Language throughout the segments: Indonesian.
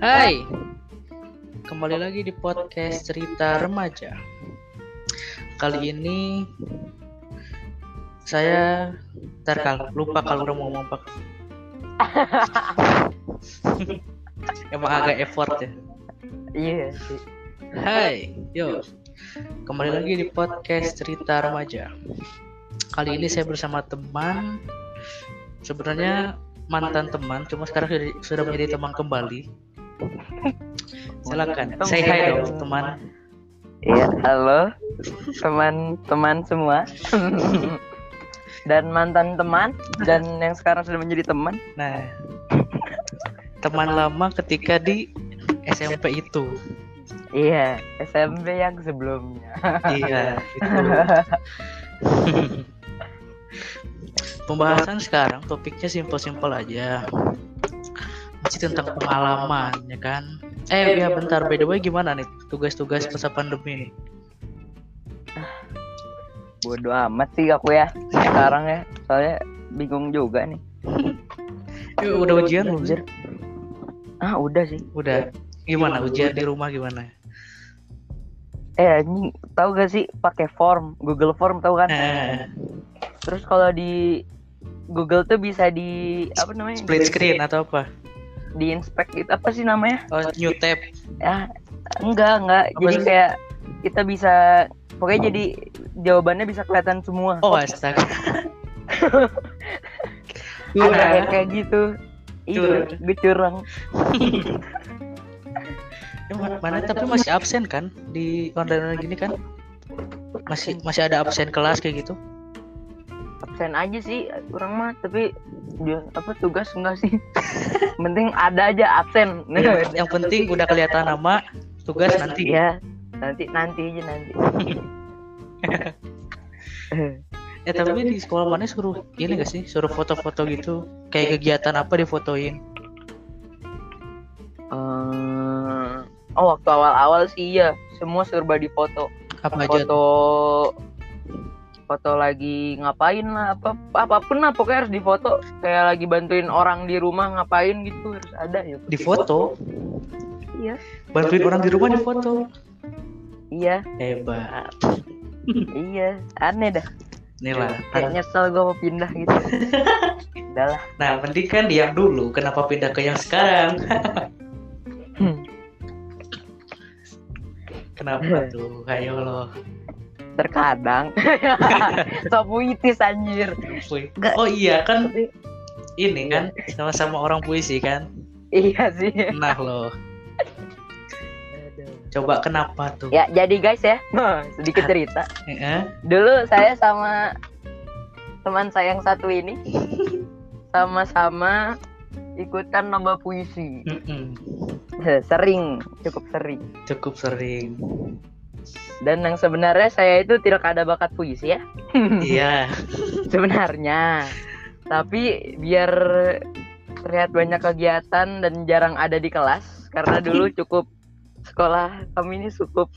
Hai, kembali lagi di podcast cerita remaja. Kali ini saya terkal lupa kalau mau ngomong. Emang agak effort ya. Iya sih. Hai, yo, kembali lagi di podcast cerita remaja. Kali ini saya bersama teman, sebenarnya mantan teman, cuma sekarang sudah menjadi teman kembali. Silakan, say hi dong teman. Iya, halo teman-teman semua. dan mantan teman dan yang sekarang sudah menjadi teman. Nah, teman lama ketika di SMP itu. Iya, SMP yang sebelumnya. Iya, itu. Pembahasan sekarang topiknya simpel-simpel aja. Masih tentang pengalaman, ya kan? Eh, ya bentar, by the way gimana nih tugas-tugas masa pandemi ini? Bodoh amat sih aku ya sekarang ya. Soalnya bingung juga nih. Yuk, udah ujian belum sih? Ah, udah sih. Udah. Gimana ujian di rumah gimana? Eh, anjing, tahu gak sih pakai form, Google Form tahu kan? Eh, Terus kalau di Google tuh bisa di apa namanya? split screen atau apa? Di inspect itu apa sih namanya? Oh, new tab. Ya, enggak, enggak. Apa jadi sih? kayak kita bisa pokoknya jadi jawabannya bisa kelihatan semua. Oh, astaga. Ada yang kayak gitu. Iya, Curang. gue curang. Ma- mana tapi masih absen kan di online gini kan? Masih masih ada absen kelas kayak gitu? Absen aja sih orang mah, tapi dia apa tugas enggak sih? Penting ada aja absen. yang, yang penting udah kelihatan nama tugas nanti Iya, nanti nanti aja nanti. eh tapi di sekolah mana suruh ini gak sih suruh foto-foto gitu kayak kegiatan apa difotoin Eh, oh waktu awal-awal sih iya, semua serba dipoto. apa aja foto lagi ngapain lah apa apa pun lah pokoknya harus difoto. Kayak lagi bantuin orang di rumah ngapain gitu harus ada ya. Di foto iya. Bantuin orang di rumah di foto iya. Hebat. Iya aneh dah. Nih lah. Kayak nyesel gue mau pindah gitu. Udah lah. Nah mending kan yang dulu. Kenapa pindah ke yang sekarang? Kenapa tuh? Ayo lo terkadang. So puitis anjir. Nggak. oh iya kan Tapi- ini kan sama-sama orang puisi kan? Iya sih. Nah lo coba kenapa tuh? Ya jadi guys ya. Sedikit cerita. Dulu saya sama teman saya yang satu ini sama-sama ikutan lomba puisi. Mm-mm. sering cukup sering. Cukup sering dan yang sebenarnya saya itu tidak ada bakat puisi ya. Iya. Sebenarnya. Tapi biar terlihat banyak kegiatan dan jarang ada di kelas karena dulu cukup sekolah kami ini cukup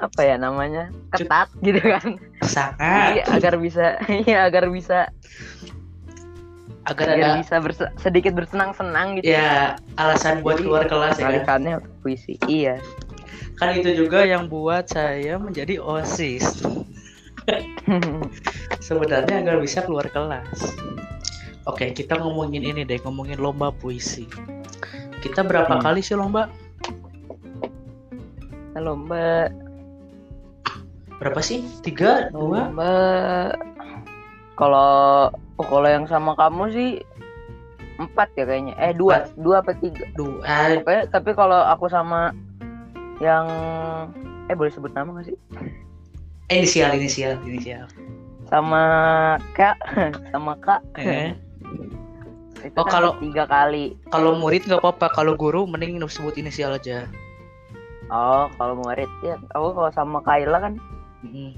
apa ya namanya ketat gitu kan. Sangat jadi agar bisa iya agar bisa agar agar ada bisa berse- sedikit bersenang-senang gitu ya. Alasan buat Jadi, keluar kelas ya kan? Untuk puisi iya kan itu juga yang buat saya menjadi osis. Sebenarnya agar bisa keluar kelas. Oke kita ngomongin ini deh ngomongin lomba puisi. Kita berapa Hmm. kali sih lomba? Lomba berapa sih? Tiga dua? Lomba kalau oh, kalau yang sama kamu sih empat ya kayaknya. Eh dua. Dua apa tiga? Dua. Eh, tapi kalau aku sama yang eh boleh sebut nama gak sih? Inisial inisial inisial. Sama kak sama kak. Eh, itu Oh, kan kalau- tiga kali. kalau murid nggak apa-apa kalau guru mending sebut inisial aja. Oh kalau murid ya aku kalau sama Kaila kan Mm-mm.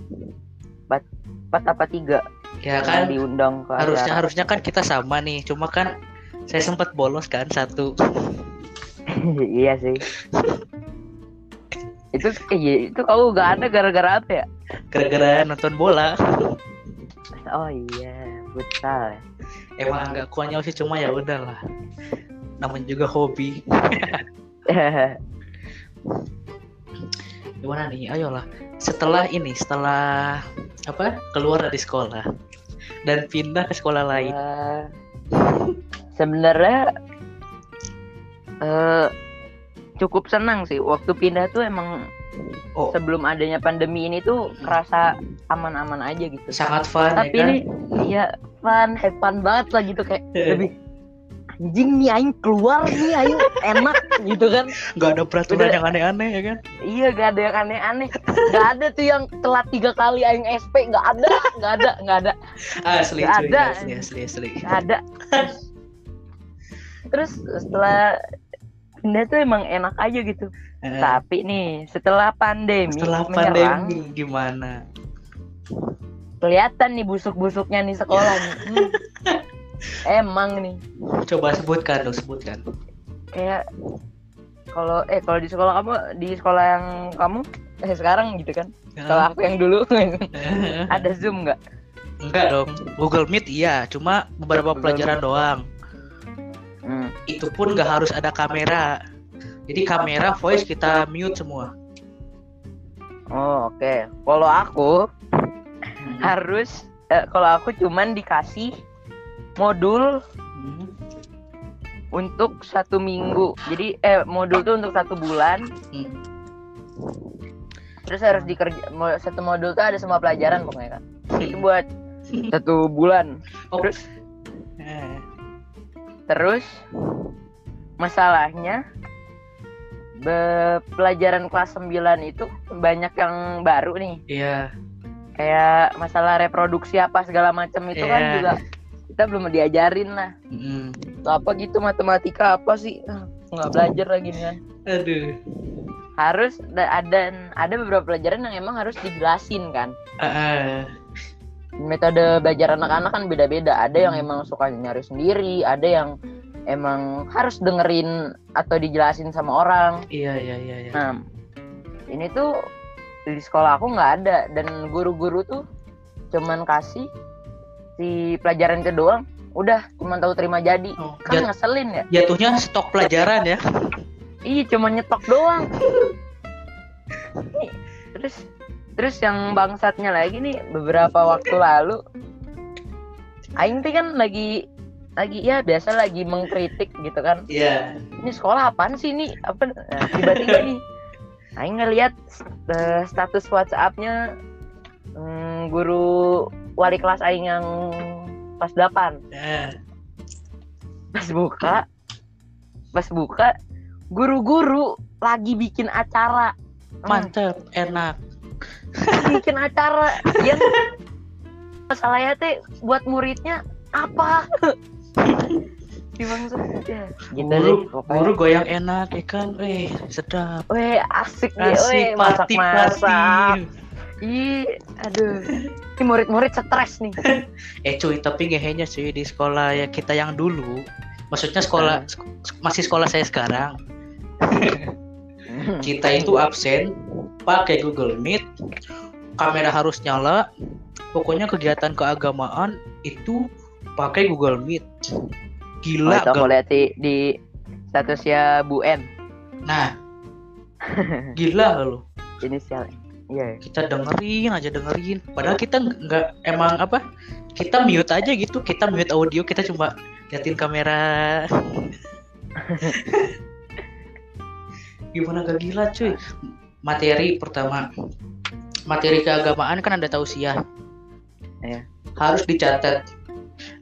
empat apa tiga? Ya kan diundang ke harusnya acara. harusnya kan kita sama nih cuma kan saya sempat bolos kan satu. Iya sih itu iya, itu kamu gak ada gara-gara apa ya? Gara-gara nonton bola. Oh iya ya. emang agak konyol sih cuma ya udahlah namanya juga hobi. Gimana nih? Ayolah. Setelah ini setelah apa? Keluar dari sekolah dan pindah ke sekolah lain. Eh, sebenarnya eh cukup senang sih. Waktu pindah tuh emang oh. sebelum adanya pandemi ini tuh kerasa aman-aman aja gitu. Sangat fun tapi ya kan? ini ya fun have fun banget lah gitu kayak lebih anjing nih aing keluar nih aing enak gitu kan. Nggak ada peraturan Udah. yang aneh-aneh ya kan? Iya gak ada yang aneh-aneh. Gak ada tuh yang telat tiga kali aing SP gak ada gak ada gak ada. Asli Nggak cuy, ada. asli asli asli. Gak ada. Terus setelah pindah tuh emang enak aja gitu. Eh, tapi nih setelah pandemi setelah menyerang pandemi gimana? kelihatan nih busuk-busuknya nih sekolah nih. Hmm. emang nih. Coba sebutkan dong sebutkan. Kayak kalau eh kalau di sekolah kamu di sekolah yang kamu eh sekarang gitu kan? Kalau aku yang dulu? Ada zoom nggak? Enggak dong. Google Meet iya cuma beberapa Google pelajaran doang. Hmm. Itu pun nggak harus ada kamera. Jadi kamera voice kita mute semua. Oh oke. Kalau aku harus eh, kalau aku cuman dikasih modul Hmm. untuk satu minggu. Jadi eh modul tuh untuk satu bulan. Hmm. terus harus dikerja satu modul tuh ada semua pelajaran pokoknya kan itu buat satu bulan. Oh. terus Eh, terus masalahnya be- pelajaran kelas 9 itu banyak yang baru nih. Iya. Kayak masalah reproduksi apa segala macam itu kan Iya. juga kita belum diajarin lah. Mm. Apa gitu matematika apa sih? Ah, nggak belajar lagi nih kan. Aduh. Harus da- ada ada beberapa pelajaran yang emang harus dijelasin kan. Ah, ah. Metode belajar anak-anak kan beda-beda. Ada yang emang suka nyari sendiri ada yang emang harus dengerin atau dijelasin sama orang. Iya iya iya iya. nah ini tuh di sekolah aku nggak ada. Dan guru-guru tuh cuman kasih si pelajaran itu doang. Udah cuman tahu terima jadi. Oh, kan jat- ngeselin ya? jatuhnya stok pelajaran ya? Iya cuma nyetok doang. Terus terus yang bangsatnya lagi nih beberapa waktu lalu Aing tuh kan lagi lagi ya biasa lagi mengkritik gitu kan. iya. Ini sekolah apaan sih ini? Apa? Nah, tiba-tiba nih Aing ngeliat eh, status WhatsApp-nya hmm, guru wali kelas Aing yang kelas 8 Eh, pas buka pas buka guru-guru lagi bikin acara. Hmm, mantep enak bikin acara yang masalahnya teh buat muridnya apa bangsa ya gitu guru deh pokoknya. guru goyang enak ya kan eh sedap Weh asik nih, asik weh masak masak. Ih, aduh. Ini murid-murid stres nih. eh cuy tapi ngehenya cuy di sekolah ya kita yang dulu maksudnya sekolah sek- masih sekolah saya sekarang kita itu absen pakai Google Meet kamera harus nyala pokoknya kegiatan keagamaan itu pakai Google Meet Oh, gila itu aku gak? lihat di, di statusnya Bu N. nah gila lo Inisial. Iya. kita dengerin aja dengerin padahal kita nggak emang apa kita mute aja gitu kita mute audio kita cuma liatin kamera gimana gak gila cuy materi pertama. Materi keagamaan kan ada tausiah Iya. harus dicatat.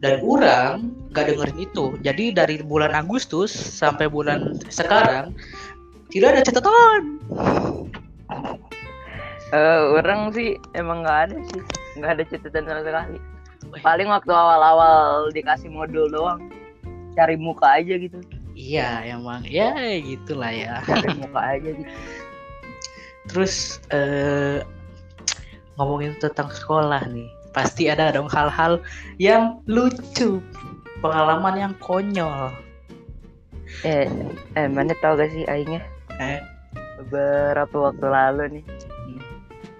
Dan orang nggak dengerin itu. Jadi dari bulan Agustus sampai bulan sekarang tidak ada catatan. Eh, orang sih emang nggak ada sih, nggak ada catatan sama sekali. Paling waktu awal-awal dikasih modul doang, cari muka aja gitu, iya emang. Ya gitulah ya. Cari muka aja gitu. Terus eh, ngomongin tentang sekolah nih, pasti ada dong hal-hal yang lucu, pengalaman yang konyol. Eh, eh mana tau gak sih aingnya? Eh, Beberapa waktu lalu nih,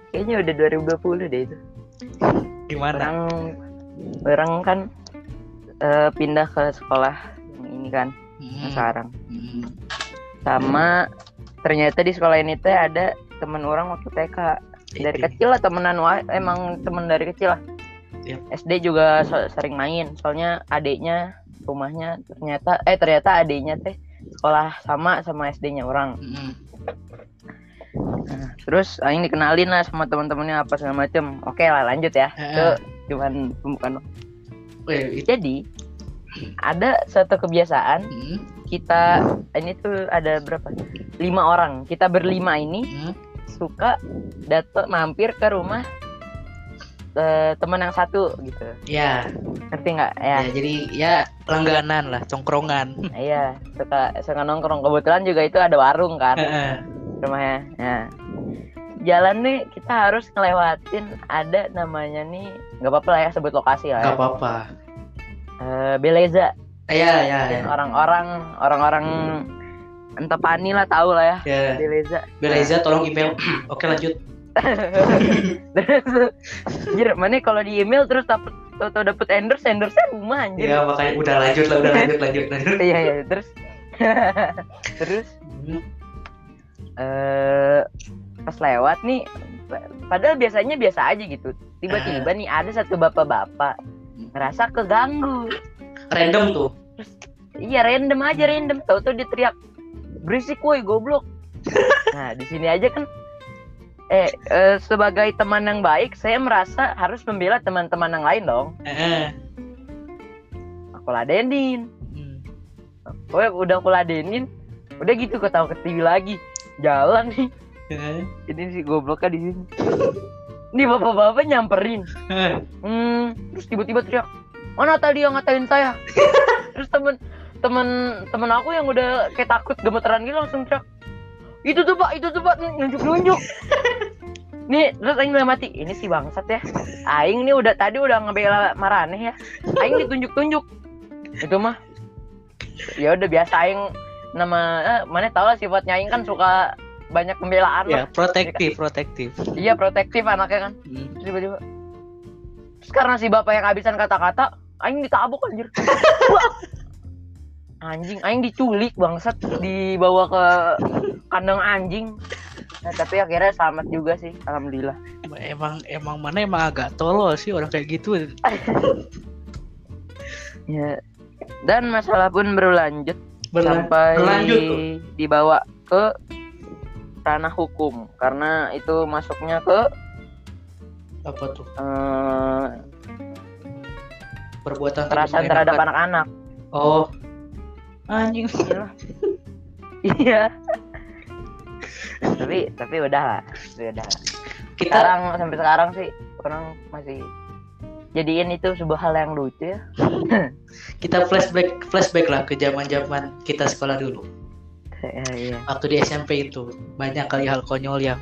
kayaknya udah 2020 deh itu. gimana? Orang, orang kan eh, pindah ke sekolah yang ini kan, Hmm. sekarang Hmm. sama ternyata di sekolah ini teh ada teman orang waktu TK dari Ide. kecil lah temenan wa- emang temen dari kecil lah Yap. SD juga so- sering main soalnya adiknya rumahnya ternyata eh ternyata adiknya teh sekolah sama sama SD-nya orang Hmm. Nah, terus Aing dikenalin lah sama teman-temannya apa segala macem oke lah lanjut ya itu cuman pembukaan Eh, jadi ada satu kebiasaan Hmm. kita ini tuh ada berapa lima orang kita berlima ini Hmm. Suka datang mampir ke rumah eh, teman yang satu gitu. Ya, ngerti nggak? Ya. Ya, jadi ya langganan lah, congkrongan. iya suka suka nongkrong. Kebetulan juga itu ada warung kan rumahnya. Nah jalan nih kita harus ngelewatin ada namanya nih nggak apa-apa lah ya sebut lokasi lah Gak ya apa-apa. Eh, Beleza. Iya, ya, ya. orang-orang orang-orang pani lah tahu lah ya Ya, Beleza Beleza tolong email. Oke, lanjut. anjir mana kalau di email terus dapet tau dapet endorse endorse rumah anjir Ya, makanya udah lanjut lah, udah lanjut, lanjut, lanjut. iya iya terus terus Hmm. eh pas lewat nih padahal biasanya biasa aja gitu tiba-tiba nih ada satu bapak-bapak ngerasa keganggu Random tuh. iya random aja random tau tuh dia teriak berisik woi goblok nah di sini aja kan eh, eh, sebagai teman yang baik saya merasa harus membela teman-teman yang lain dong Heeh. aku ladenin Hmm. Gue udah aku ladenin udah gitu ketawa ke TV lagi jalan nih Heeh. ini si gobloknya di sini ini bapak-bapak nyamperin Heeh. hmm, terus tiba-tiba teriak mana tadi yang ngatain saya terus temen temen temen aku yang udah kayak takut gemeteran gitu langsung teriak itu tuh pak itu tuh pak nunjuk nunjuk nih terus Aing udah mati ini si bangsat ya Aing nih udah tadi udah ngebela Marane ya Aing ditunjuk tunjuk itu mah ya udah biasa Aing nama eh, mana tau lah sifatnya Aing kan suka banyak pembelaan Ya, protektif, protektif. iya protektif anaknya kan Hmm. Tiba-tiba Terus karena si bapak yang habisan kata-kata Aing ditabok anjir. Anjing, Aing diculik bangsat Dibawa ke kandang anjing nah, Tapi akhirnya selamat juga sih Alhamdulillah Emang emang mana emang agak tolol sih orang kayak gitu. ya. Dan masalah pun berlanjut Berlan- Sampai berlanjut tuh. dibawa ke ranah hukum Karena itu masuknya ke Apa tuh? eh, Perbuatan kekerasan terhadap anak-anak Oh. Anjing. Iya. tapi tapi udah lah, tapi udah. lah. Kita Sekarang sampai sekarang sih orang masih jadiin itu sebuah hal yang lucu ya. kita flashback flashback lah ke zaman-zaman kita sekolah dulu. Iya, iya. Waktu di SMP itu banyak kali hal konyol yang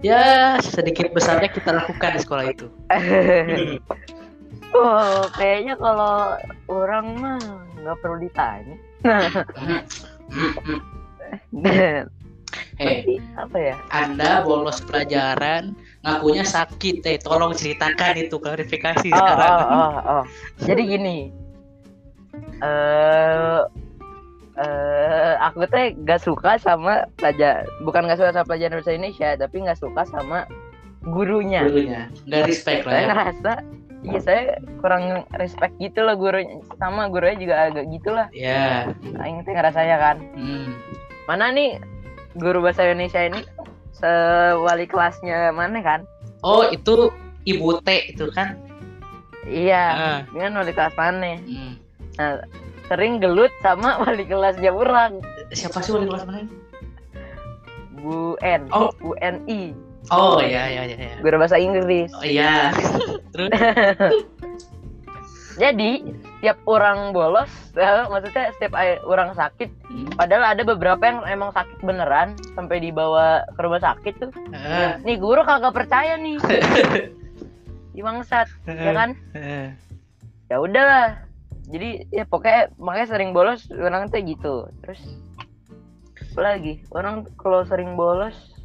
ya sedikit besarnya kita lakukan di sekolah itu. oh, kayaknya kalau orang mah nggak perlu ditanya. Hei, Berarti apa ya? Anda bolos pelajaran, ngakunya sakit, eh tolong ceritakan itu klarifikasi Oh, sekarang. oh, oh, oh. Jadi gini. Eh eh aku teh gak suka sama pelajar bukan gak suka sama pelajaran bahasa Indonesia tapi gak suka sama gurunya Dulunya, nggak respect lah saya ya. ngerasa iya saya kurang respect gitu loh gurunya sama gurunya juga agak gitulah Ya, aing teh ngerasanya kan? Hmm. mana nih guru bahasa Indonesia ini? Sewali kelasnya mana kan? Oh itu ibu T itu kan? iya. Ah, dengan wali kelas mana? Hmm. nah sering gelut sama wali kelasnya orang. Siapa sih wali kelas mana? Bu N. Oh. Bu NI Oh ya ya ya. ya. guru bahasa Inggris Oh iya. Terus? jadi tiap orang bolos eh, maksudnya setiap orang sakit Hmm. padahal ada beberapa yang emang sakit beneran sampai dibawa ke rumah sakit tuh Ah, nih guru kagak percaya nih di bangsat ya kan ah. ya udahlah jadi ya pokoknya makanya sering bolos orang tuh gitu terus apa lagi orang kalau sering bolos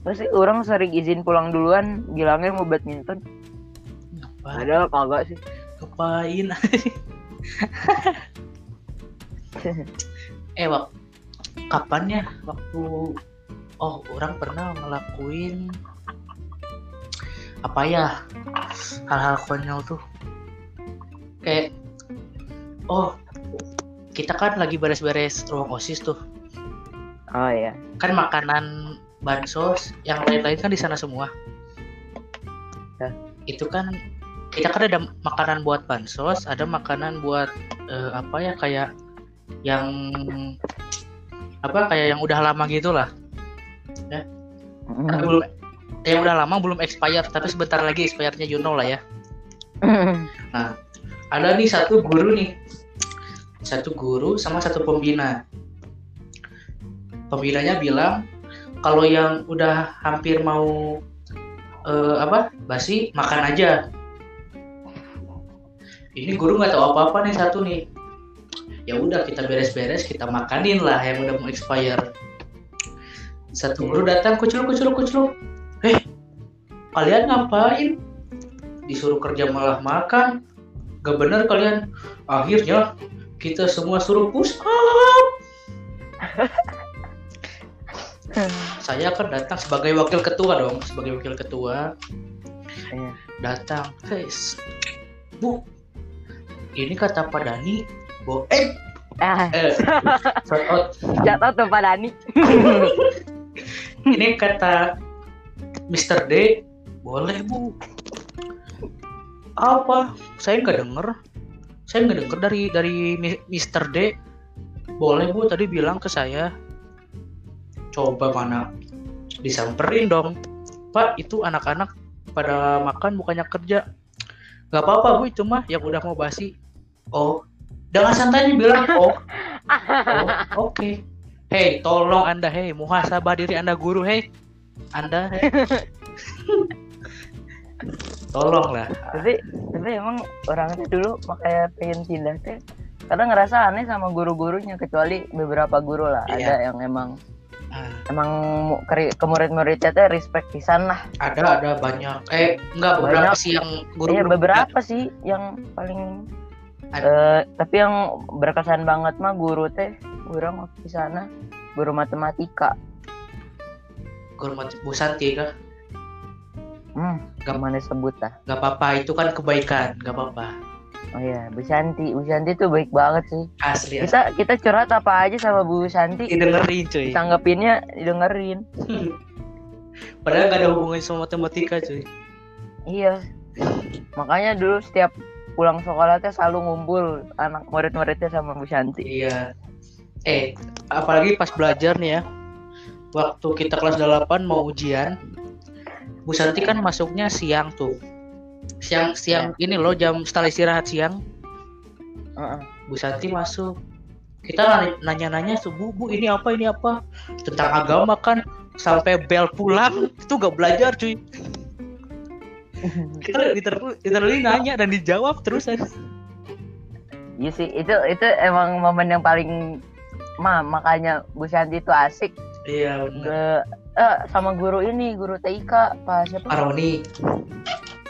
pasti orang sering izin pulang duluan bilangnya mau badminton. Ngapain? padahal kagak sih? Ngapain? eh wak kapan ya waktu oh orang pernah ngelakuin apa ya? Hal-hal konyol tuh. Kayak oh kita kan lagi beres-beres ruang osis tuh. Oh iya. Kan makanan bansos yang lain-lain kan di sana semua. Ya. itu kan kita kan ada makanan buat bansos ada makanan buat eh, apa ya kayak yang apa kayak yang udah lama gitu lah Tapi belum yang udah lama belum expired tapi sebentar lagi expirednya you know lah ya. Ada nih satu guru nih. Satu guru sama satu pembina. Pembinanya bilang kalau yang udah hampir mau eh, apa basi makan aja. Ini guru nggak tahu apa apa nih satu nih. Ya udah kita beres-beres kita makanin lah yang udah mau expire. Satu guru datang kucluk kucluk kucluk. Eh kalian ngapain? Disuruh kerja malah makan. Gak bener kalian. Akhirnya kita semua suruh push up saya kan datang sebagai wakil ketua dong sebagai wakil ketua. Iya. datang guys bu ini kata Pak Dani bo eh ah. eh shout out. Tuh Pak Dani. Ini kata Mr. D boleh bu. Apa? Saya nggak denger. Saya nggak denger dari dari Mr. D. Boleh bu tadi bilang ke saya coba mana disamperin dong pak itu anak-anak pada makan bukannya kerja nggak apa-apa bu itu mah yang udah mau basi oh dengan santainya bilang oh Oh, Oke. Hei, tolong Anda, hei, muhasabah diri Anda guru, hei. Anda, hei. tolong lah. tapi tapi emang orangnya dulu makanya pengen pindah teh kadang ngerasa aneh sama guru-gurunya kecuali beberapa guru lah Iya. ada yang emang Ah, emang ke, ke murid-muridnya teh respect pisan lah ada ada banyak. Eh, enggak beberapa Banyak. sih yang guru. iya beberapa sih yang paling eh, tapi yang berkesan banget mah guru teh guru waktu di sana guru matematika Guru mat- Bu Santi kah? hmm Gak- gimana sebut lah Gak apa-apa, itu kan kebaikan, gak apa-apa. Oh iya Bu Santi Bu Santi tuh baik banget sih Asli, asli. kita kita curhat apa aja sama Bu Santi Didengerin cuy. tanggapinnya didengerin Padahal gak ada hubungannya sama matematika cuy. Iya. Makanya dulu setiap pulang sekolah teh selalu ngumpul anak murid-muridnya sama Bu Shanti. Iya. Eh, apalagi pas belajar nih ya. Waktu kita kelas 8 mau ujian, Bu Santi kan masuknya siang tuh. Siang siang ini loh jam setelah istirahat siang, Heeh. Bu Santi masuk. Kita nanya- nanya-nanya tuh, Bu, ini apa ini apa? Tentang agama kan sampai bel pulang itu gak belajar cuy. Kita literally, literally nanya dan dijawab terusan. Iya sih, itu itu emang momen yang paling ma makanya Bu Shanti itu asik Iya benar. Eh sama guru ini, guru TIK, Pak siapa? Aroni,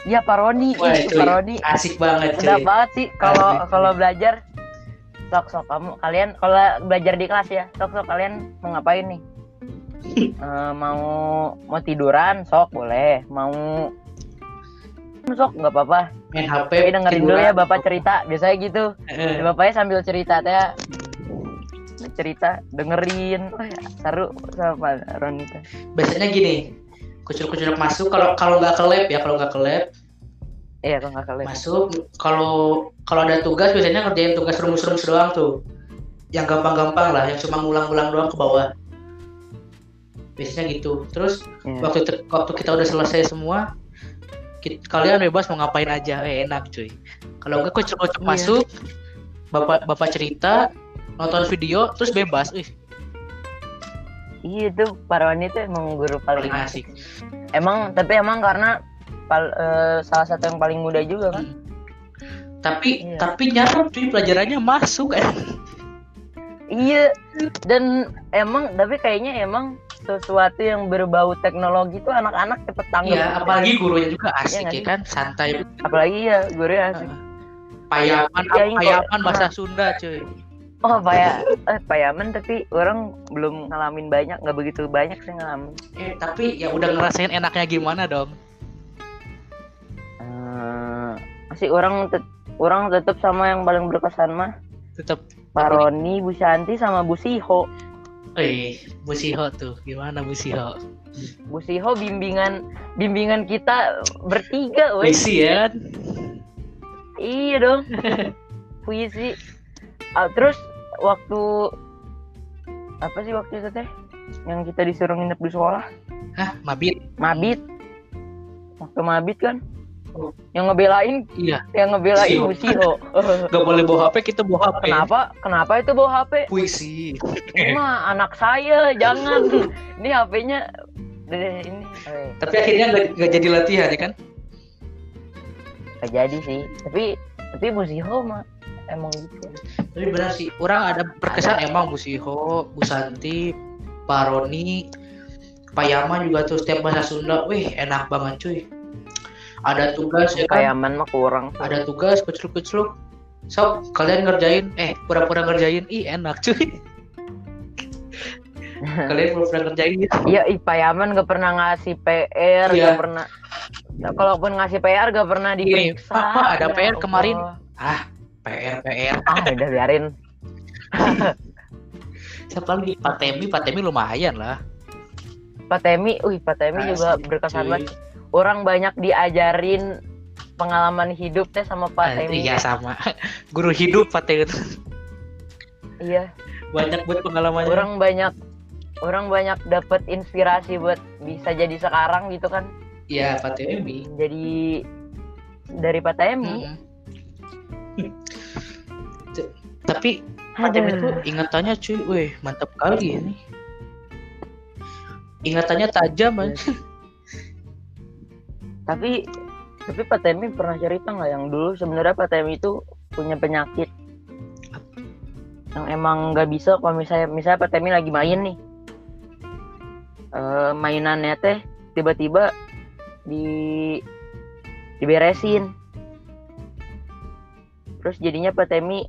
Iya, Pak Roni. Wah. Pak Roni. asik banget Udah cuy. banget sih kalau kalau belajar sok sok kamu kalian kalau belajar di kelas ya sok sok kalian mau ngapain nih Eh, mau mau tiduran sok boleh mau sok nggak apa-apa Main HP. dengerin dulu ya bapak cerita biasanya gitu bapaknya sambil cerita teh cerita dengerin. Wah, seru sama Roni teh. biasanya gini kucur-kucur masuk kalau kalau nggak ke lab ya kalau nggak ke lab iya kok nggak kalian masuk kalau kalau ada tugas biasanya ngerjain tugas rumus-rumus doang tuh. Yang gampang-gampang lah yang cuma ngulang-ngulang doang ke bawah. Biasanya gitu. Terus Iya. waktu waktu kita udah selesai semua ki- kalian bebas mau ngapain aja. Eh, enak cuy. Kalau nggak kucur-kucur Iya. masuk bapak bapak cerita nonton video terus bebas ih iya Pak Roni tuh emang guru paling paling asik emang tapi emang karena pal- eh, salah satu yang paling muda juga kan tapi Iya. tapi nyarap cuy pelajarannya masuk eh. Iya, dan emang tapi kayaknya emang sesuatu yang berbau teknologi itu anak-anak cepet tanggap. Iya, apalagi gurunya juga asik nggak ya sih? kan, santai. apalagi ya guru asik. Payapan, Iya, ini payapan kok- bahasa. Sunda cuy. Oh Paya, eh, Payaman tapi orang belum ngalamin banyak, nggak begitu banyak sih ngalamin. Eh, tapi ya udah ngerasain enaknya gimana dong? Eh, masih orang tet- orang tetap sama yang paling berkesan mah Tetap Pak Roni, Bu Santi sama Bu Siho. eh Bu Siho tuh. Gimana Bu Siho? Bu Siho bimbingan bimbingan kita bertiga, wes. Puisi ya kan? Iya dong. Puisi. Ah, terus waktu apa sih waktu itu teh? Yang kita disuruh nginep di sekolah? Hah, mabit? Mabit. Waktu mabit kan? Yang ngebelain, Iya. yang ngebelain. Bu Siho. Gak boleh bawa HP, kita bawa HP. Kenapa? Kenapa itu bawa HP? Puisi. Ini mah anak saya, jangan. Ini HP-nya ini. eh, Tapi akhirnya gak, gak jadi latihan ya kan? Gak jadi sih. Tapi tapi Bu Siho mah emang gitu. Tapi benar sih, orang ada berkesan emang Bu Siho, Bu Santi, Pak Roni, Pak Yaman juga tuh setiap bahasa Sunda, wih enak banget cuy. Ada tugas ya kan? Payaman mah kurang. Ada tugas kecil-kecil. So, kalian ngerjain, eh pura-pura ngerjain, ih enak cuy. kalian pura-pura ngerjain gitu. Iya, ih Payaman gak pernah ngasih PR, Iya. gak pernah. Nah, kalaupun ngasih PR gak pernah Gini, diperiksa. Pak, Pak, ada Ya PR kemarin. Allah. Ah, PR, PR. Ah, udah biarin. Siapa lagi? Pak Temi, Pak Temi lumayan lah. Pak Temi, wih Pak Temi juga Asli, berkesan banget. Orang banyak diajarin pengalaman hidup teh sama Pak Ah, Temi. Iya sama. Guru hidup Pak Temi. Iya. Banyak buat pengalamannya. Orang banyak orang banyak dapat inspirasi buat bisa jadi sekarang gitu kan. Iya, Pak Temi. Jadi dari Pak Temi. Tapi Temi itu ingatannya cuy, weh mantap kali ini. Ingatannya tajam Iya. aja. Tapi tapi Pak Temi pernah cerita nggak yang dulu sebenarnya Pak Temi itu punya penyakit yang emang nggak bisa kalau misalnya misalnya Pak Temi lagi main nih Eh, mainannya teh tiba-tiba di diberesin terus jadinya Pak Temi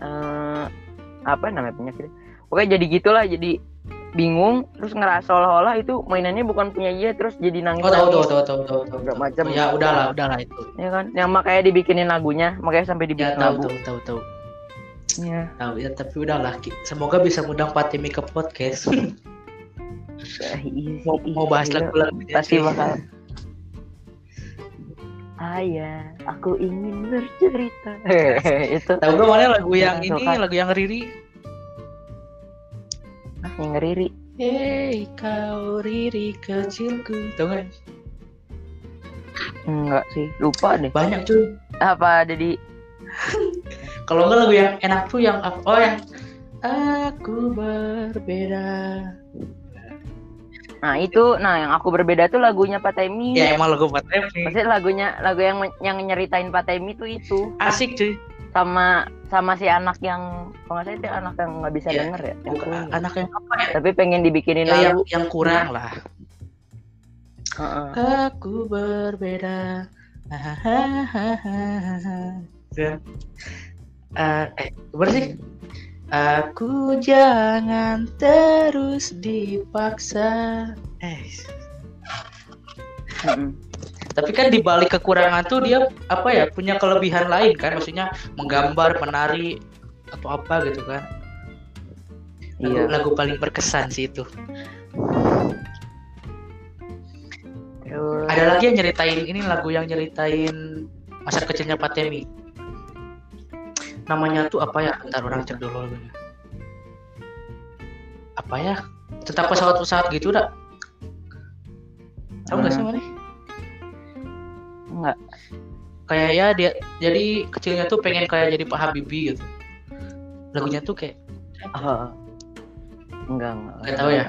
eh, apa namanya penyakit pokoknya jadi gitulah jadi bingung terus ngerasa seolah-olah itu mainannya bukan punya dia terus jadi nangis Oh tahu tahu tahu tahu tahu macam. Ya udahlah udahlah itu. ya kan yang makanya dibikinin lagunya makanya sampai Ya dibikin tahu lagu tahu tahu tahu. ya Tahu ya tapi udahlah. Semoga bisa ngundang Pak Temi ke podcast. mau, mau bahas Iya, lagu-lagu pasti bakal Ayah, aku ingin bercerita. itu Tahu gak mana lagu yang ini, suka. lagu yang Riri? ah, yang ngeriri. Hei kau Riri kecilku. Tahu gak? Enggak sih, lupa deh. Banyak cuy. Apa ada di Kalau enggak lagu yang enak tuh yang? Oh yang aku berbeda. Nah, itu nah yang aku berbeda tuh lagunya Pak Temi. Ya emang lagu Pak Temi. Maksudnya lagunya lagu yang yang nyeritain Pak Temi tuh itu Asik cuy. sama sama si anak yang kalau nggak salah itu anak yang nggak bisa Iya, denger ya. yang Bukan kurang. anak yang apa ya? Tapi pengen dibikinin Ya, yang, lagu. yang kurang lah. Heeh. Aku berbeda. Hahaha. Ya. Eh, eh, gimana sih? Aku jangan terus dipaksa. Eh, tapi kan di balik kekurangan tuh dia apa ya punya kelebihan lain kan? Maksudnya menggambar, menari atau apa gitu kan? Lagu, Iya. lagu paling berkesan sih itu. Ada lagi yang nyeritain ini lagu yang nyeritain masa kecilnya Pak Temi. Namanya tuh apa ya? Ntar orang cek dulu lagunya. Apa ya? Tentang pesawat-pesawat gitu dah. Tahu nggak sih Hmm. mana? enggak. Kayak ya dia jadi kecilnya tuh pengen kayak jadi Pak Habibie gitu. Lagunya tuh kayak Oh. Enggak, enggak. Nggak tahu ya?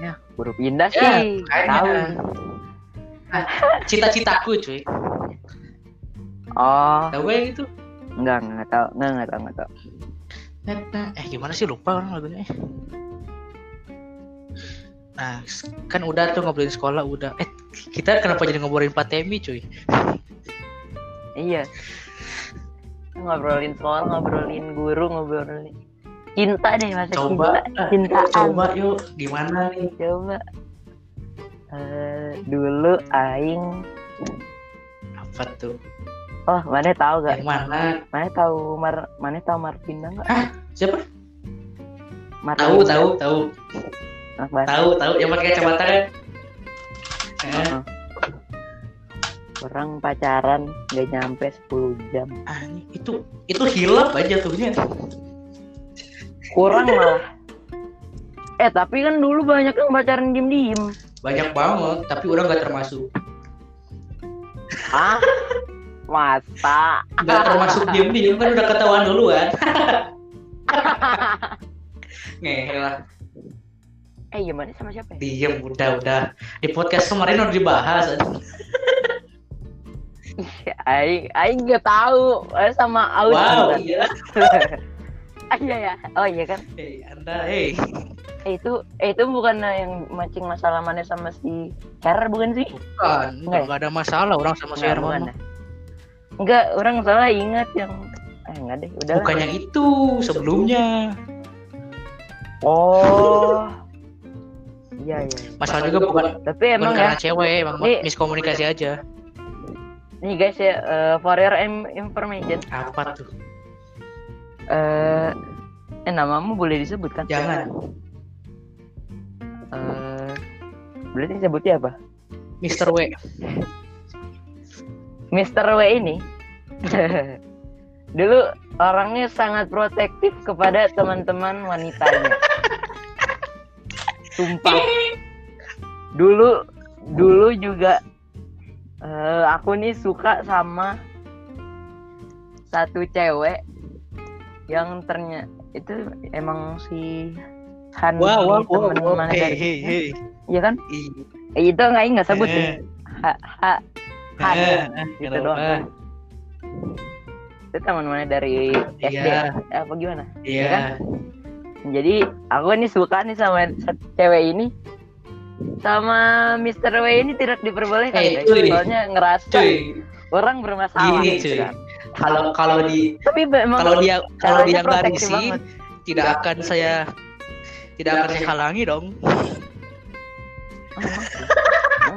Ya, baru pindah Ya, sih. makanya. tahu. cita-citaku cuy. Oh, Tahu gak yang itu? enggak, enggak tahu. Enggak, enggak tahu, enggak tahu. Eh gimana sih lupa orang lagunya. Nah, kan udah tuh ngobrolin sekolah udah. Eh, kita kenapa jadi ngobrolin Pak Temi cuy? Iya. ngobrolin sekolah ngobrolin guru ngobrolin cinta deh masa Coba, cinta ah, cintaan coba yuk gimana nih? coba Eh, dulu aing Apa tuh? Oh mana tahu gak Yang mana? mana tahu mar mana tahu Martinda nggak Siapa? Martinda, Tahu, tahu, tahu, bahasa tahu, tahu. Yang pakai kacamata kan? Eh, Heeh. orang pacaran nggak nyampe 10 jam ah, itu itu hilap aja tuhnya. kurang malah eh tapi kan dulu banyak yang pacaran diem diem Banyak banget, tapi orang gak termasuk. ah masa Gak termasuk diem diem kan udah ketahuan duluan. Ngehe lah. eh gimana sama siapa ya? Diem udah udah. Di podcast kemarin udah dibahas. Ya, Aing, Aing nggak tahu Eh, sama Aus Wow, juga. iya. Ah, iya ya. Oh iya kan. Hei, Anda, hei. Eh, itu eh, itu bukan yang mancing masalah mana sama si Her bukan sih? Bukan, Nggak nggak ada masalah orang sama si Nggak, Herman. Bukan ya? Enggak, orang salah ingat yang eh enggak deh, udah. Bukan yang itu, sebelumnya. Oh. Iya iya. Masalah juga bukan, Tapi bukan emang ya, karena cewek, emang Ini- miskomunikasi aja. nih guys ya, eh, for your information, Apa tuh? eh eh namamu boleh disebut kan? Jangan. Eh berarti sebutnya apa? Mr. W. Mr. W ini dulu orangnya sangat protektif kepada teman-teman wanitanya. Sumpah. Dulu dulu juga eh, aku nih suka sama satu cewek yang ternyata itu emang si Han Wow, wow, wow, temen wow. mana Hei, dari hei, hei. Iya kan? Ih, Eh, itu nggak nggak sebut eh, nih. Ha, ha, Han. eh, eh, gitu kenapa? doang. itu teman mana dari SD Iya. ya? apa gimana Iya. kan? jadi aku nih suka nih sama cewek ini sama Mr. W ini tidak diperbolehkan Eh, guys. cuy. soalnya ngerasa Cuy, orang bermasalah gini gitu cuy. kan. Kalau kalau di tapi memang kalau dia kalau dia nggak risih, tidak akan saya tidak akan saya halangi dong.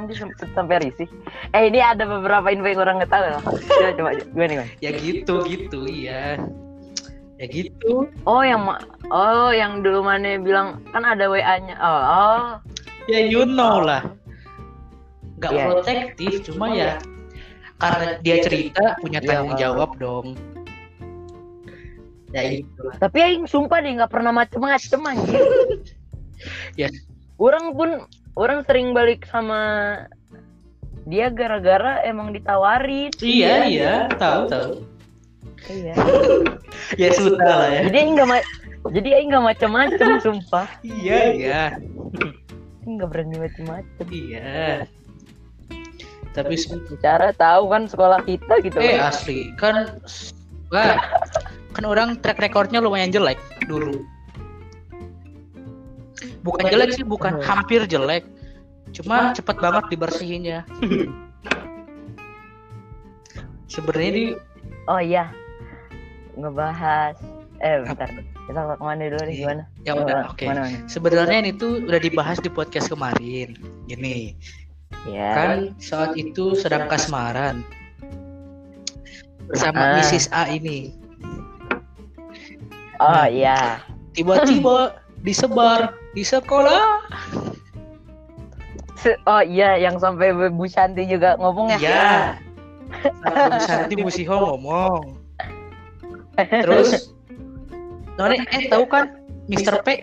Oh, sem- sampai risih eh ini ada beberapa info yang orang nggak tahu loh coba coba gimana gimana Ya gitu gitu, iya. Ya gitu. oh yang ma- oh yang dulu mana bilang kan ada WA nya oh, oh Ya you know lah. Gak Iya. protektif, cuma ya karena dia cerita punya Iya, tanggung paham. jawab dong. Ya itu. Tapi aing sumpah deh nggak pernah macem-macem anjir. Ya. Orang pun orang sering balik sama dia gara-gara emang ditawarin. Iya iya, tahu tahu. Iya. Ya sudah lah ya. Jadi aing nggak ma- jadi aing nggak macem-macem sumpah. Iya iya. Aing nggak berani macem-macem. Iya. Tapi se- Bicara tahu kan sekolah kita gitu. eh asli kan wah, kan orang track recordnya lumayan jelek dulu. Bukan jelek sih, bukan hampir jelek. Cuma cepet banget dibersihinnya. Sebenarnya di Oh iya. Ngebahas eh bentar. Kita ke mana dulu nih gimana? ya udah oke. Mana? Sebenarnya ini tuh udah dibahas di podcast kemarin. Gini, Ya. kan saat itu sedang kasmaran bersama Ah. Mrs. A ini. Oh iya. Tiba-tiba disebar di sekolah. Se- Oh iya, yang sampai Bu Shanti juga ngomong ya. Iya. Satu Santi Musiho ngomong. Terus Noni, eh tahu kan Mr. P?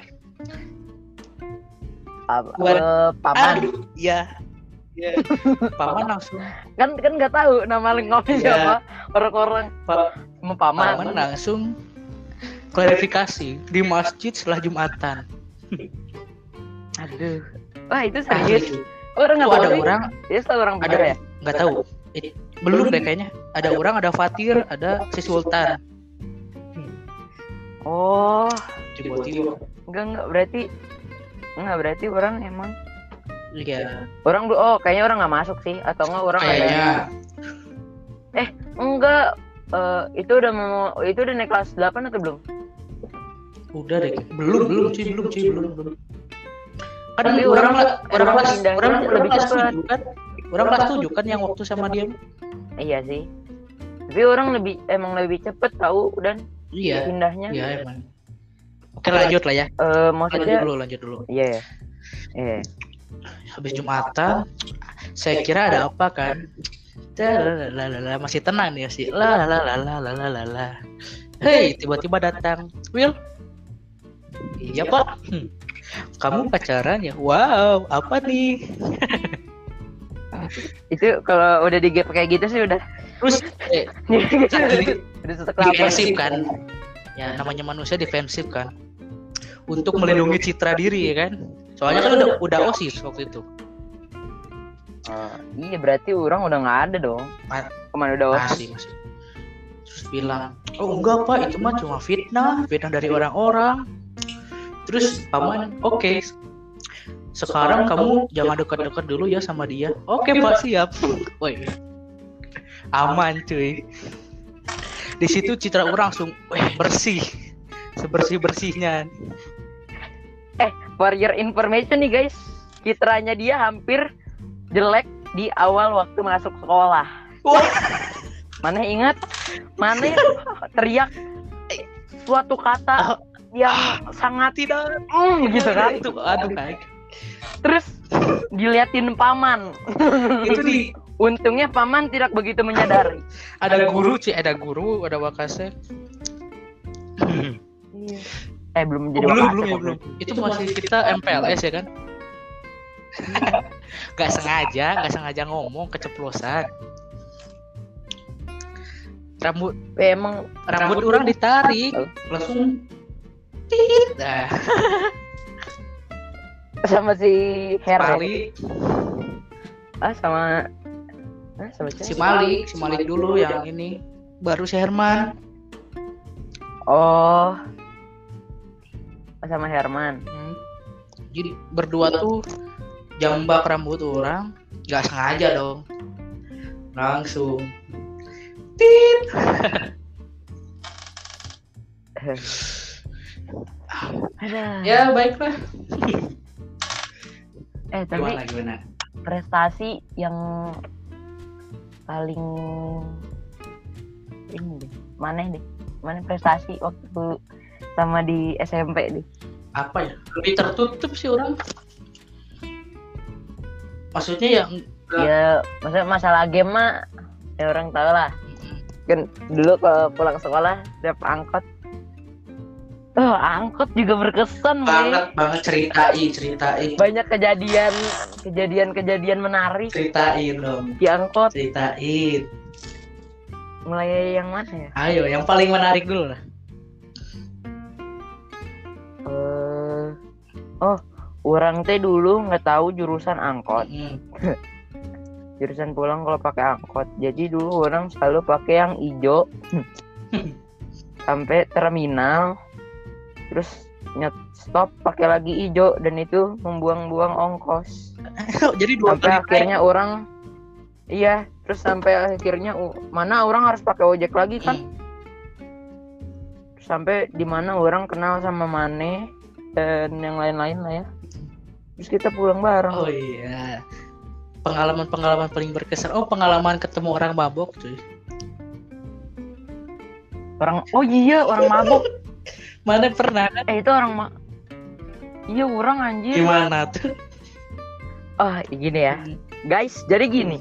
Apa- Buat- eh, paman. Aduh, iya. Iya. Paman langsung Kan kan nggak tahu nama lengkapnya Iya. siapa. Orang-orang Pa- sama paman. Paman langsung klarifikasi di masjid setelah Jumatan. Aduh. Wah, itu serius. Orang nggak ada ya? orang? Dia tahu orang ada ya? nggak tahu. Eh, belum deh kayaknya. Ada orang ada Fatir ada si Sultan. Oh, tiba-tiba. Enggak enggak berarti enggak berarti orang emang. Iya. Orang oh kayaknya orang nggak masuk sih. Atau enggak orang ada kayaknya. Enggak eh, itu udah mau itu udah naik kelas 8 atau belum? Udah deh. Belum, belum sih, belum sih, belum, belum. Kan Tapi orang orang- orang kelas orang lebih kelas cepat. tujuh kan. Orang kelas tujuh kan yang waktu sama dia. Iya sih. Tapi orang lebih emang lebih cepet tahu dan Iya. pindahnya. Iya emang. Oke lanjut lah ya. Eh, Lanjut maksudnya dulu, lanjut dulu. iya ya. Iya. Habis Jumatan, saya kira ada apa kan? Lalalala, masih tenang nih sih. La la la la la la la la. Hei, tiba-tiba datang Will. Iya pak. Hmm. Kamu pacaran ya? Wow, apa nih? Itu kalau udah di gap kayak gitu sih udah Terus eh, udah defensif kan? Ya namanya manusia defensif kan. Untuk melindungi citra diri ya kan? Soalnya kan udah udah osis waktu itu. Oh, iya berarti orang udah nggak ada dong. Ma- Ke mana udah osis? masih masih terus bilang oh enggak pak itu mah cuma fitnah fitnah dari orang-orang terus paman oke. Sekarang kamu jangan dekat-dekat dulu ya sama dia. Oke pak siap. Woi. Aman cuy. Di situ citra orang langsung weh, bersih. Sebersih bersihnya For your information nih guys, citranya dia hampir jelek di awal waktu masuk sekolah. wah. Mana ingat? Mana teriak suatu kata yang sangat tidak. Mm, gitu kan? itu aduh baik. Terus diliatin paman. itu di Untungnya paman tidak begitu menyadari. ada guru sih ada guru ada wakase Eh belum Oh, jadi belum wakase belum ya belum. Itu masih kita MPLS ya kan? Nggak sengaja nggak sengaja ngomong keceplosan. Rambut Eh, emang rambut orang ditarik. Oh. langsung nah. Sama si Hera. Malik Ah sama ah, sama si Malik si Malik dulu yang ini. Baru si Herman. Oh. Sama Herman. Hmm. jadi berdua tuh jambak rambut orang. Nggak sengaja dong. Langsung. Tit Aduh. ya baiklah Eh tapi gimana gimana prestasi yang paling ini deh. Mana deh? Mana prestasi waktu sama di SMP deh. apa ya lebih tertutup sih orang maksudnya yang Ya, maksudnya masalah game mah ya orang tahu lah. Kan dulu kalau pulang sekolah setiap angkot Oh, angkot juga berkesan, banget banget ceritain ceritain Banyak kejadian kejadian-kejadian menarik ceritain dong di angkot. ceritain Mulai yang mana ya? ayo yang paling menarik dulu lah Eh, oh, orang teh dulu nggak tahu jurusan angkot. Hmm. Jurusan pulang kalau pakai angkot. Jadi dulu orang selalu pakai yang hijau sampai terminal. Terus nyet stop pakai lagi hijau dan itu membuang-buang ongkos. jadi dua Sampai kali akhirnya orang iya, terus sampai akhirnya mana orang harus pakai ojek lagi kan? Sampai di mana orang kenal sama Mane dan yang lain-lain lah ya. Terus kita pulang bareng. oh iya pengalaman-pengalaman paling berkesan oh pengalaman ketemu orang mabok cuy Orang oh iya orang mabuk. mana pernah kan Eh itu orang ma Iya orang anjir. gimana tuh Oh gini ya guys. Jadi gini.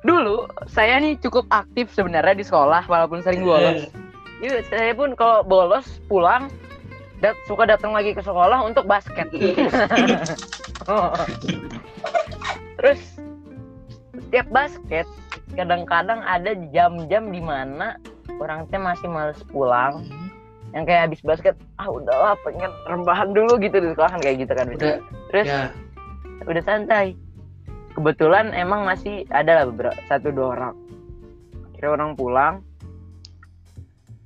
Dulu saya nih cukup aktif sebenarnya di sekolah walaupun sering bolos. Iya saya pun kalau bolos pulang dat suka datang lagi ke sekolah untuk basket. Terus setiap basket kadang-kadang ada jam-jam di mana orang teh masih males pulang Hmm. Yang kayak habis basket ah udahlah pengen rebahan dulu gitu di sekolah kan kayak gitu kan. Udah terus ya. udah santai. Kebetulan emang masih ada lah beberapa satu dua orang. Kira orang pulang.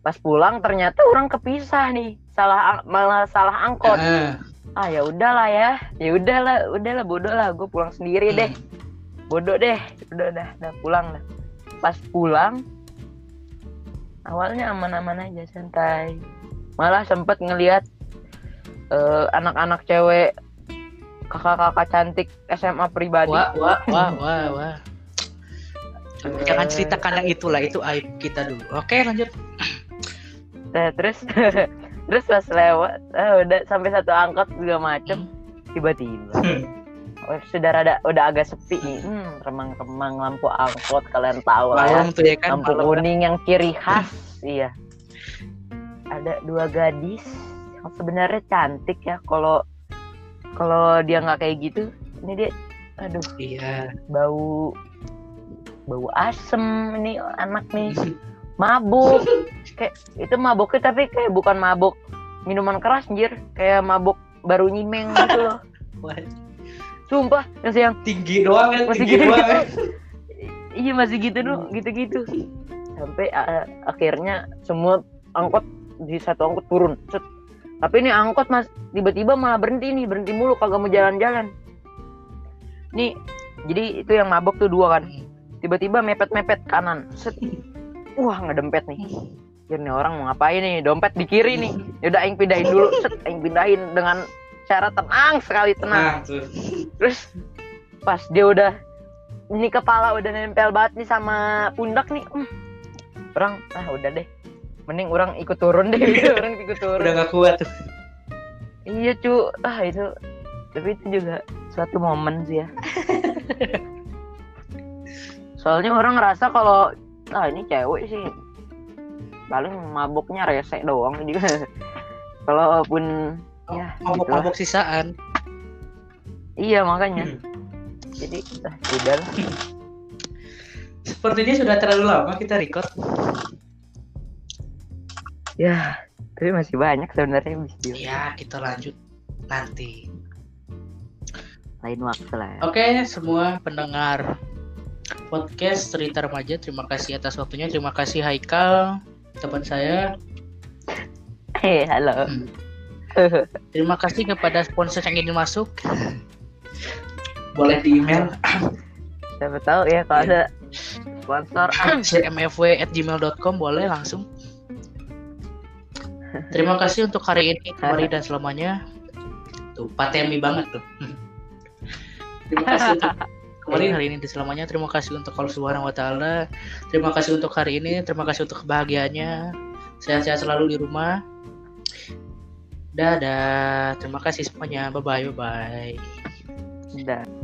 Pas pulang ternyata orang kepisah nih. Salah malah salah angkot. Ah, ah ya udahlah ya. Ya udahlah udahlah bodoh lah. Gue pulang sendiri deh. Bodoh deh. Udah udah udah pulang dah. Pas pulang awalnya aman-aman aja santai malah sempet ngelihat eh, anak-anak cewek kakak-kakak cantik SMA pribadi Wah, wah, wah, wah, wah. Jangan ceritakan yang itulah, itu aib kita dulu. Oke, lanjut. Nah, terus terus pas lewat eh, udah sampai satu angkot juga macem tiba-tiba oh, sudah rada udah agak sepi. Nih hmm, remang-remang lampu angkot kalian tahu lah ya. Tuh ya kan. lampu malam. kuning yang ciri khas iya. Ada dua gadis yang sebenarnya cantik ya kalau kalau dia nggak kayak gitu ini dia aduh Iya. bau bau asem ini anak nih. Mabuk. Kayak itu mabuknya tapi kayak bukan mabuk minuman keras anjir. Kayak mabuk baru nyimeng gitu loh sumpah masih yang tinggi doang kan, masih tinggi gitu. doang. Gitu iya masih gitu dong gitu gitu sampai uh, akhirnya semua angkot di satu angkot turun. Set. tapi ini angkot mas tiba-tiba malah berhenti nih berhenti mulu kagak mau jalan-jalan. Nih jadi itu yang mabok tuh dua kan? Tiba-tiba mepet-mepet kanan. Set. wah ngedempet nih. Ya, nih orang mau ngapain nih? Dompet di kiri nih. Yaudah aing pindahin dulu. Set, aing pindahin dengan cara tenang sekali tenang. Nah, tuh. terus pas dia udah ini kepala udah nempel banget nih sama pundak nih. Hmm, orang ah udah deh. Mending orang ikut turun deh orang ikut turun. Udah gak kuat. Tuh. iya cu. Ah itu tapi itu juga suatu momen sih ya. Soalnya orang ngerasa kalau ah ini cewek sih. Paling mabuknya rese doang juga. Kalaupun ya gitulah. Mabok-mabok sisaan. iya makanya jadi ah, udah lah. Sepertinya sudah terlalu lama kita record. Ya, tapi masih banyak sebenarnya bisa Ya, kita lanjut nanti. lain waktu lah. Ya. Oke, semua pendengar podcast cerita remaja, terima kasih atas waktunya. Terima kasih Haikal, teman saya. Hei, halo. Terima kasih kepada sponsor yang ingin masuk. Boleh di email Siapa tahu ya kalau ada sponsor. cmfw@gmail.com boleh langsung. Terima kasih untuk hari ini kembali dan selamanya. Tuh, patemi banget tuh. Terima kasih untuk kembali hari ini dan selamanya. Terima kasih untuk Allah Subhanahu wa taala. Terima kasih untuk hari ini, terima kasih untuk kebahagiaannya. Sehat-sehat selalu di rumah. Dadah. Terima kasih semuanya. Bye bye. Bye bye. Udah.